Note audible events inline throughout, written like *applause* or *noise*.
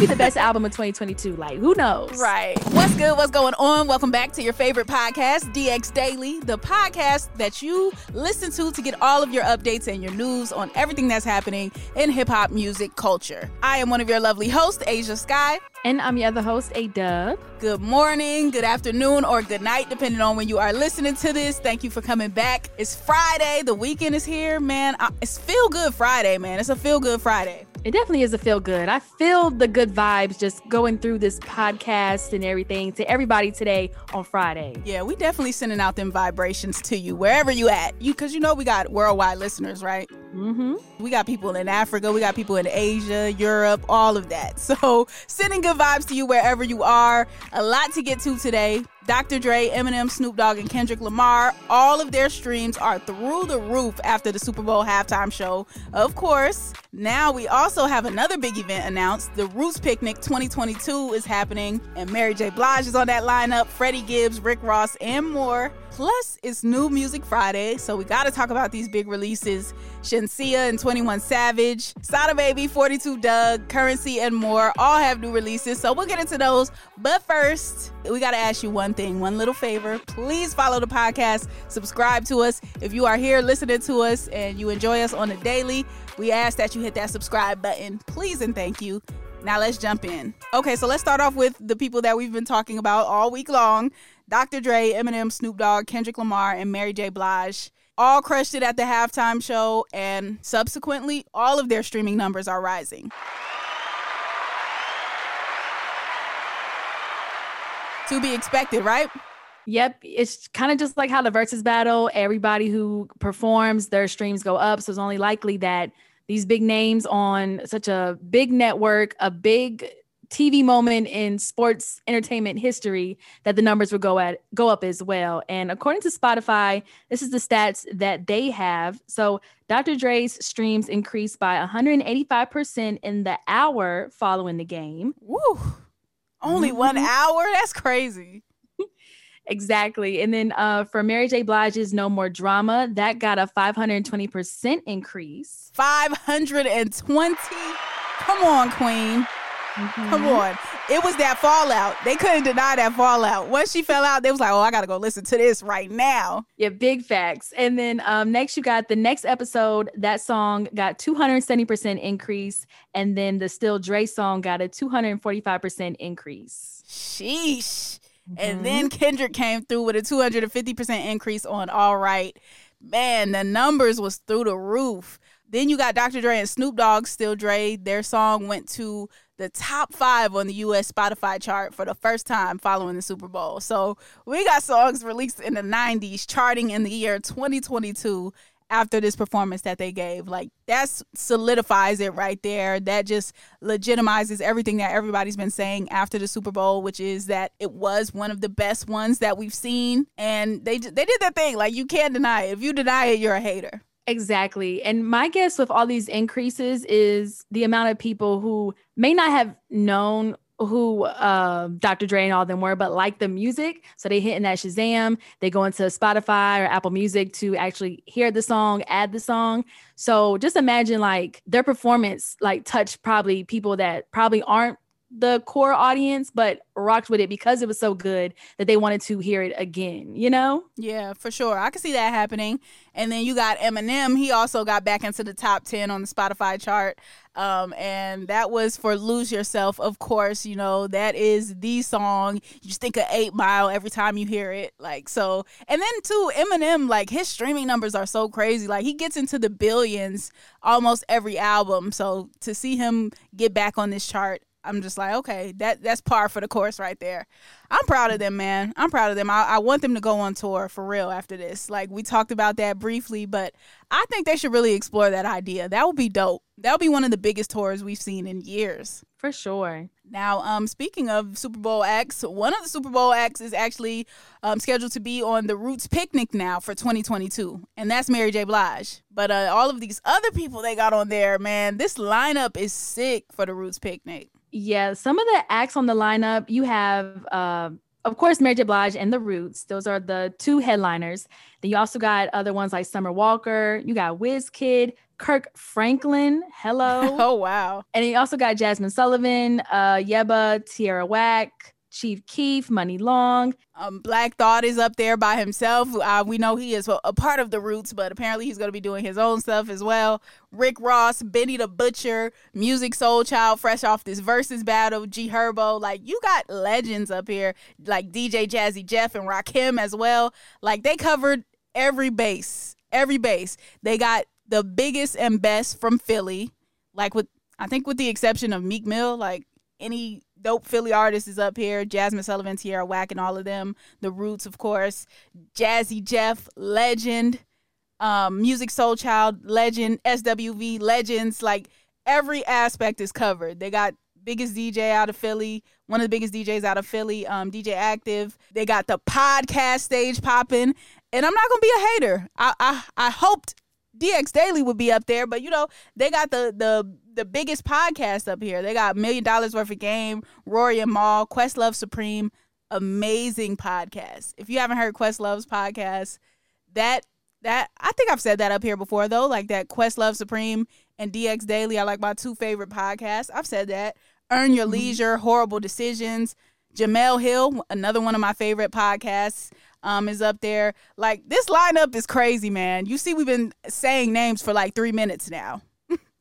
Be the best album of 2022. Like, who knows? Right. What's good? What's going on? Welcome back to your favorite podcast, DX Daily, the podcast that you listen to to get all of your updates and your news on everything that's happening in hip hop music culture. I am one of your lovely hosts, Ashia Skye. And I'm your other host, A Dub. Good morning, good afternoon, or good night, depending on when you are listening to this. Thank you for coming back. It's Friday. The weekend is here, man. It's Feel Good Friday, man. It's a Feel Good Friday. It definitely is a feel good. I feel the good vibes just going through this podcast and everything to everybody today on Friday. Yeah, we definitely sending out them vibrations to you wherever you at. You because you know we got worldwide listeners, right? Mm-hmm. We got people in Africa, we got people in Asia, Europe, all of that. *laughs* So sending good vibes to you wherever you are. A lot to get to today. Dr. Dre, Eminem, Snoop Dogg, and Kendrick Lamar, all of their streams are through the roof after the Super Bowl halftime show. Of course, now we also have another big event announced. The Roots Picnic 2022 is happening, and Mary J. Blige is on that lineup, Freddie Gibbs, Rick Ross, and more. Plus, it's New Music Friday, so we gotta talk about these big releases. Shenseea and 21 Savage, Sada Baby, 42 Dugg, Curren$y, and more all have new releases, so we'll get into those. But first, we gotta ask you one thing, one little favor. Please follow the podcast, subscribe to us. If you are here listening to us and you enjoy us on a daily, we ask that you hit that subscribe button. Please and thank you. Now let's jump in. Okay, so let's start off with the people that we've been talking about all week long. Dr. Dre, Eminem, Snoop Dogg, Kendrick Lamar, and Mary J. Blige all crushed it at the halftime show, and subsequently, all of their streaming numbers are rising. To be expected, right? Yep, it's kind of just like how the versus battle, everybody who performs, their streams go up. So it's only likely that these big names on such a big network, a big TV moment in sports entertainment history that the numbers would go at go up as well. And according to Spotify, this is the stats that they have. So Dr. Dre's streams increased by 185% in the hour following the game. Woo! Only mm-hmm. one hour? That's crazy. exactly. And then uh, for Mary J. Blige's No More Drama, that got a 520% increase. 520? Come on, Queen. Mm-hmm. Come on. It was that fallout. They couldn't deny that fallout. Once she fell out, they was like, oh, I got to go listen to this right now. Yeah, big facts. And then um, next, you got the next episode. That song got 270% increase. And then the Still Dre song got a 245% increase. Sheesh. Mm-hmm. And then Kendrick came through with a 250% increase on All Right. Man, the numbers was through the roof. Then you got Dr. Dre and Snoop Dogg, Still Dre. Their song went to the top five on the US Spotify chart for the first time following the Super Bowl. So we got songs released in the 90s charting in the year 2022 after this performance that they gave. Like that solidifies it right there. That just legitimizes everything that everybody's been saying after the Super Bowl, which is that it was one of the best ones that we've seen. And they they did that thing. Like you can't deny it. If you deny it, you're a hater. Exactly. And my guess with all these increases is the amount of people who may not have known who uh, Dr. Dre and all them were, but like the music. So they hit in that Shazam, they go into Spotify or Apple Music to actually hear the song, add the song. So just imagine like their performance like touched probably people that probably aren't the core audience, but rocked with it because it was so good that they wanted to hear it again, you know? Yeah, for sure. I could see that happening. And then you got Eminem. He also got back into the top 10 on the Spotify chart. Um, and that was for Lose Yourself, of course. You know, that is the song. You just think of Eight Mile every time you hear it. Like, so, and then too, Eminem, like, his streaming numbers are so crazy. Like, he gets into the billions almost every album. So, to see him get back on this chart, I'm just like, okay, that that's par for the course right there. I'm proud of them, man. I'm proud of them. I, I, want them to go on tour for real after this. Like we talked about that briefly, but I think they should really explore that idea. That would be dope. That would be one of the biggest tours we've seen in years. For sure. Now, um, speaking of Super Bowl acts, one of the Super Bowl acts is actually um, scheduled to be on the Roots Picnic now for 2022, and that's Mary J. Blige. But uh, all of these other people they got on there, man, this lineup is sick for the Roots Picnic. Yeah, some of the acts on the lineup, you have, uh, of course, Mary J. Blige and The Roots. Those are the two headliners. Then you also got other ones like Summer Walker. You got Wizkid, Kirk Franklin. Hello. *laughs* oh wow. And you also got Jazmine Sullivan, uh, Yebba, Tierra Whack, Chief Keef, Muni Long. Um, Black Thought is up there by himself. Uh, we know he is a part of the Roots, but apparently he's going to be doing his own stuff as well. Rick Ross, Benny the Butcher, Musiq Soulchild, fresh off this versus battle, G Herbo. Like you got legends up here, like DJ Jazzy Jeff and Rakim as well. Like they covered every base, every base. They got the biggest and best from Philly, like with I think with the exception of Meek Mill, like any dope Philly artists is up here. Jazmine Sullivan, Tierra Whack, and all of them. The Roots, of course. Jazzy Jeff, legend. Um, Soul Child, legend. SWV, legends. Like every aspect is covered. They got biggest DJ out of Philly, one of the biggest DJs out of Philly, um, DJ Aktive. They got the podcast stage popping. And I'm not gonna be a hater. I I, I hoped DX Daily would be up there, but you know, they got the the the biggest podcast up here. They got million dollars worth of game, Rory and Mal, Questlove Supreme, amazing podcast. If you haven't heard Questlove's podcast, that that I think I've said that up here before though, like that Questlove Supreme and DX Daily are like my two favorite podcasts. I've said that. Earn Your mm-hmm. Leisure, Horrible Decisions, Jemele Hill, another one of my favorite podcasts um, is up there. Like this lineup is crazy, man. You see, we've been saying names for like three minutes now.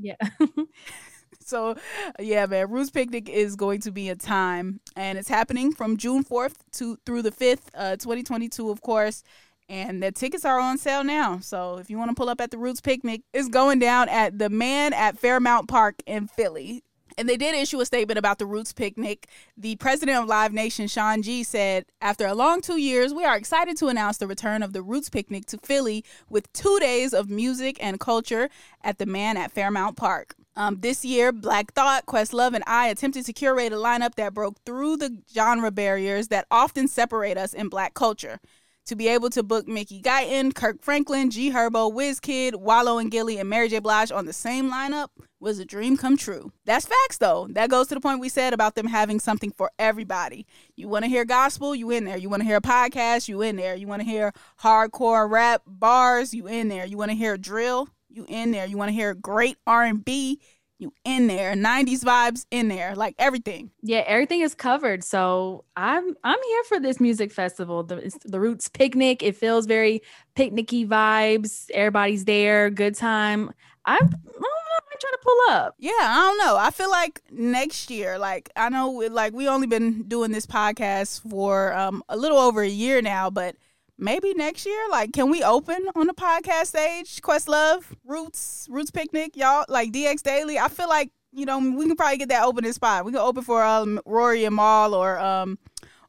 Yeah. *laughs* so yeah, man. Roots Picnic is going to be a time, and it's happening from June fourth to through the fifth, uh, twenty twenty two, of course. And the tickets are on sale now. So if you want to pull up at the Roots Picnic, it's going down at the Mann at Fairmount Park in Philly. And they did issue a statement about the Roots picnic. The president of Live Nation, Shawn Gee, said, After a long two years, we are excited to announce the return of the Roots picnic to Philly with two days of music and culture at the Mann at Fairmount Park. Um, this year, Black Thought, Questlove, and I attempted to curate a lineup that broke through the genre barriers that often separate us in black culture to be able to book Mickey Guyton, Kirk Franklin, G Herbo, Wizkid, Wallo and Gillie, and Mary J. Blige on the same lineup was a dream come true. That's facts though. That goes to the point we said about them having something for everybody. You want to hear gospel, you in there. You want to hear a podcast, you in there. You want to hear hardcore rap bars, you in there. You want to hear drill, you in there. You want to hear great R&B, you in there 90s vibes in there like everything. Yeah everything is covered. So i'm i'm here for this music festival. The, the roots picnic. It feels very picnicky vibes. Everybody's there. Good time. I'm I'm trying to pull up. Yeah, I don't know. I feel like next year, like I know, like we only been doing this podcast for um a little over a year now, but maybe next year, like, can we open on the podcast stage? Questlove, Roots, Roots Picnic, y'all, like DX Daily. I feel like you know we can probably get that opening spot. We can open for um Rory and Mal or um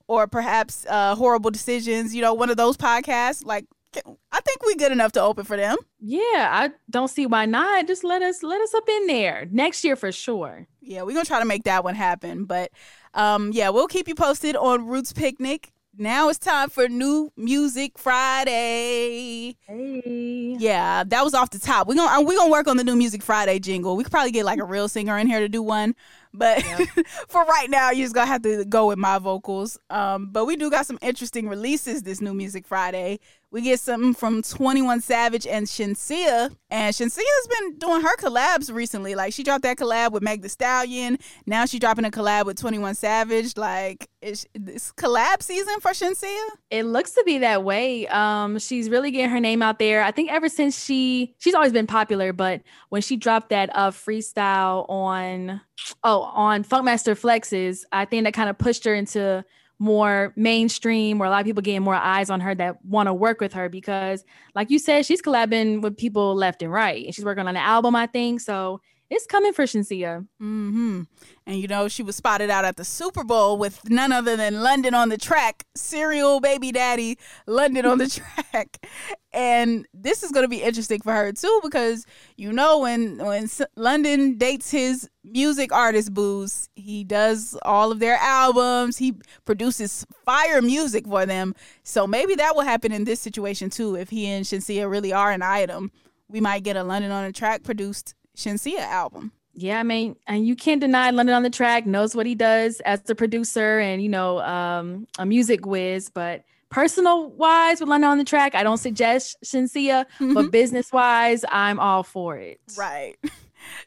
or perhaps uh Horrible Decisions. You know, one of those podcasts. Like, I think we good enough to open for them. Yeah, I don't see why not. Just let us let us up in there next year for sure. Yeah, we're gonna try to make that one happen. But um, yeah, we'll keep you posted on Roots Picnic now it's time for New Music Friday. Hey. Yeah, that was off the top. We're gonna uh, we're gonna work on the New Music Friday jingle. We could probably get like a real singer in here to do one. But *laughs* for right now, you're just gonna have to go with my vocals. Um, but we do got some interesting releases this new Music Friday. We get something from 21 Savage and Shenseea. And Shenseea's been doing her collabs recently. Like she dropped that collab with Meg the Stallion. Now she's dropping a collab with 21 Savage. Like is this collab season for Shenseea? It looks to be that way. Um, she's really getting her name out there. I think ever since she she's always been popular, but when she dropped that uh freestyle on oh on Funkmaster Flex's, I think that kind of pushed her into more mainstream or a lot of people getting more eyes on her that want to work with her because like you said she's collabing with people left and right and she's working on an album i think. So it's coming for Shenseea. Mm-hmm. And you know, she was spotted out at the Super Bowl with none other than London on the track, serial baby daddy, London on the *laughs* track. And this is going to be interesting for her too, because you know, when when London dates his music artist booze, he does all of their albums. He produces fire music for them. So maybe that will happen in this situation too. If he and Shenseea really are an item, we might get a London on the track produced Shenseea album. Yeah, I mean, and you can't deny London on the track knows what he does as the producer and you know um, a music whiz. But personal wise, with London on the track, I don't suggest Shenseea, mm-hmm. but business wise, I'm all for it. Right. *laughs*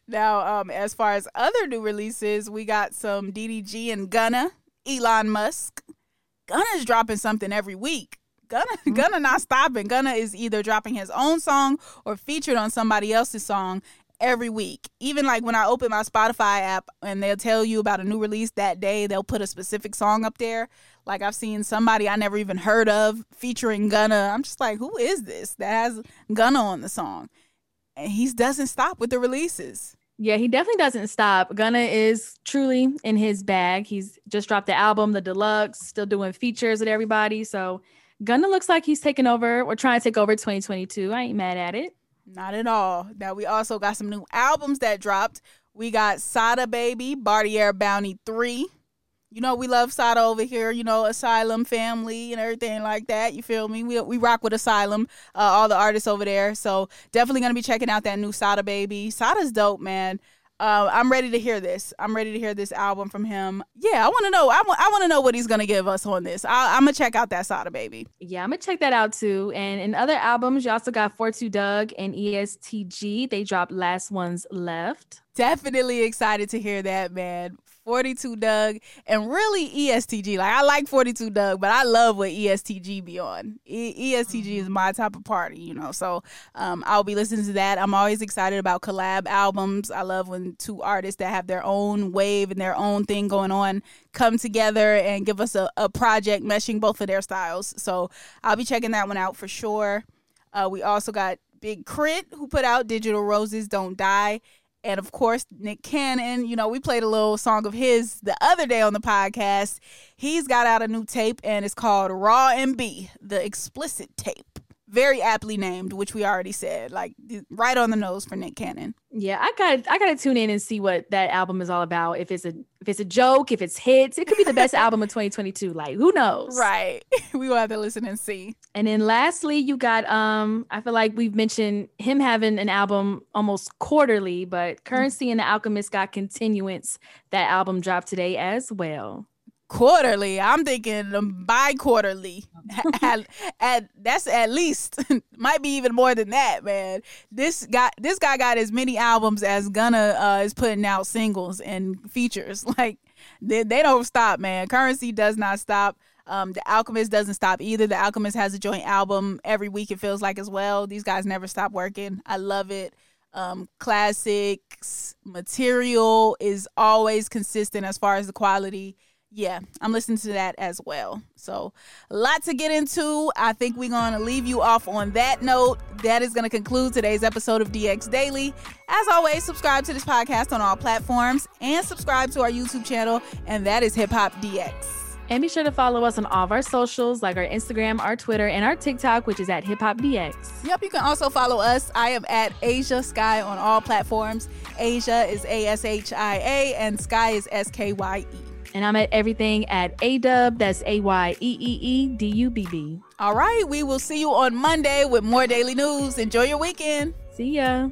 Now, um, as far as other new releases, we got some DDG and Gunna, Elon Musk. Gunna's dropping something every week. Gunna, *laughs* mm-hmm. Gunna not stopping. Gunna is either dropping his own song or featured on somebody else's song, every week. Even like when I open my Spotify app and they'll tell you about a new release that day, they'll put a specific song up there. Like I've seen somebody I never even heard of featuring Gunna. I'm just like, who is this that has Gunna on the song? And he doesn't stop with the releases. Yeah, he definitely doesn't stop. Gunna is truly in his bag. He's just dropped the album, the deluxe, still doing features with everybody. So Gunna looks like he's taking over or trying to take over 2022. I ain't mad at it. Not at all. Now we also got some new albums that dropped. We got Sada Baby, Bartier Bounty 3. You know, we love Sada over here, you know, Asylum family and everything like that. You feel me? We, we rock with Asylum, uh, all the artists over there. So definitely going to be checking out that new Sada Baby. Sada's dope, man. Uh, I'm ready to hear this. I'm ready to hear this album from him. Yeah, I want to know. I want. I want to know what he's gonna give us on this. I, am gonna check out that Sada baby. Yeah, I'm gonna check that out too. And in other albums, you also got 42 Dugg and EST Gee. They dropped Last Ones Left. Definitely excited to hear that, man. 42 Dugg and really EST Gee. Like I like 42 Dugg, but I love what EST Gee be on. E- EST Gee mm-hmm. is my type of party, you know. So um, I'll be listening to that. I'm always excited about collab albums. I love when two artists that have their own wave and their own thing going on come together and give us a, a project meshing both of their styles. So I'll be checking that one out for sure. Uh, we also got Big K.R.I.T. who put out Digital Roses Don't Die and of course Nick Cannon. You know, we played a little song of his the other day on the podcast. He's got out a new tape and it's called Raw and B, the explicit tape very aptly named, which we already said, like right on the nose for Nick Cannon. Yeah, I got I got to tune in and see what that album is all about. If it's a if it's a joke, if it's hits, it could be the best *laughs* album of 2022. Like who knows? Right. *laughs* we will have to listen and see. And then lastly, you got um I feel like we've mentioned him having an album almost quarterly, but Curren$y and the Alchemist got continuance. That album dropped today as well quarterly. I'm thinking bi-quarterly. *laughs* *laughs* at, at, that's at least *laughs* might be even more than that, man. This guy this guy got as many albums as Gunna uh, is putting out singles and features. Like they, they don't stop, man. Curren$y does not stop. Um, the Alchemist doesn't stop either. The Alchemist has a joint album every week. It feels like as well. These guys never stop working. I love it. Um, classics material is always consistent as far as the quality yeah, I'm listening to that as well. So, a lot to get into. I think we're going to leave you off on that note. That is going to conclude today's episode of DX Daily. As always, subscribe to this podcast on all platforms and subscribe to our YouTube channel, and that is Hip Hop DX. And be sure to follow us on all of our socials, like our Instagram, our Twitter, and our TikTok, which is at Hip Hop DX. Yep, you can also follow us. I am at Ashia Skye on all platforms. Ashia is A S H I A, and Skye is S K Y E. And I'm at everything at ADUB. That's A Y E E E D U B B. All right. We will see you on Monday with more daily news. Enjoy your weekend. See ya.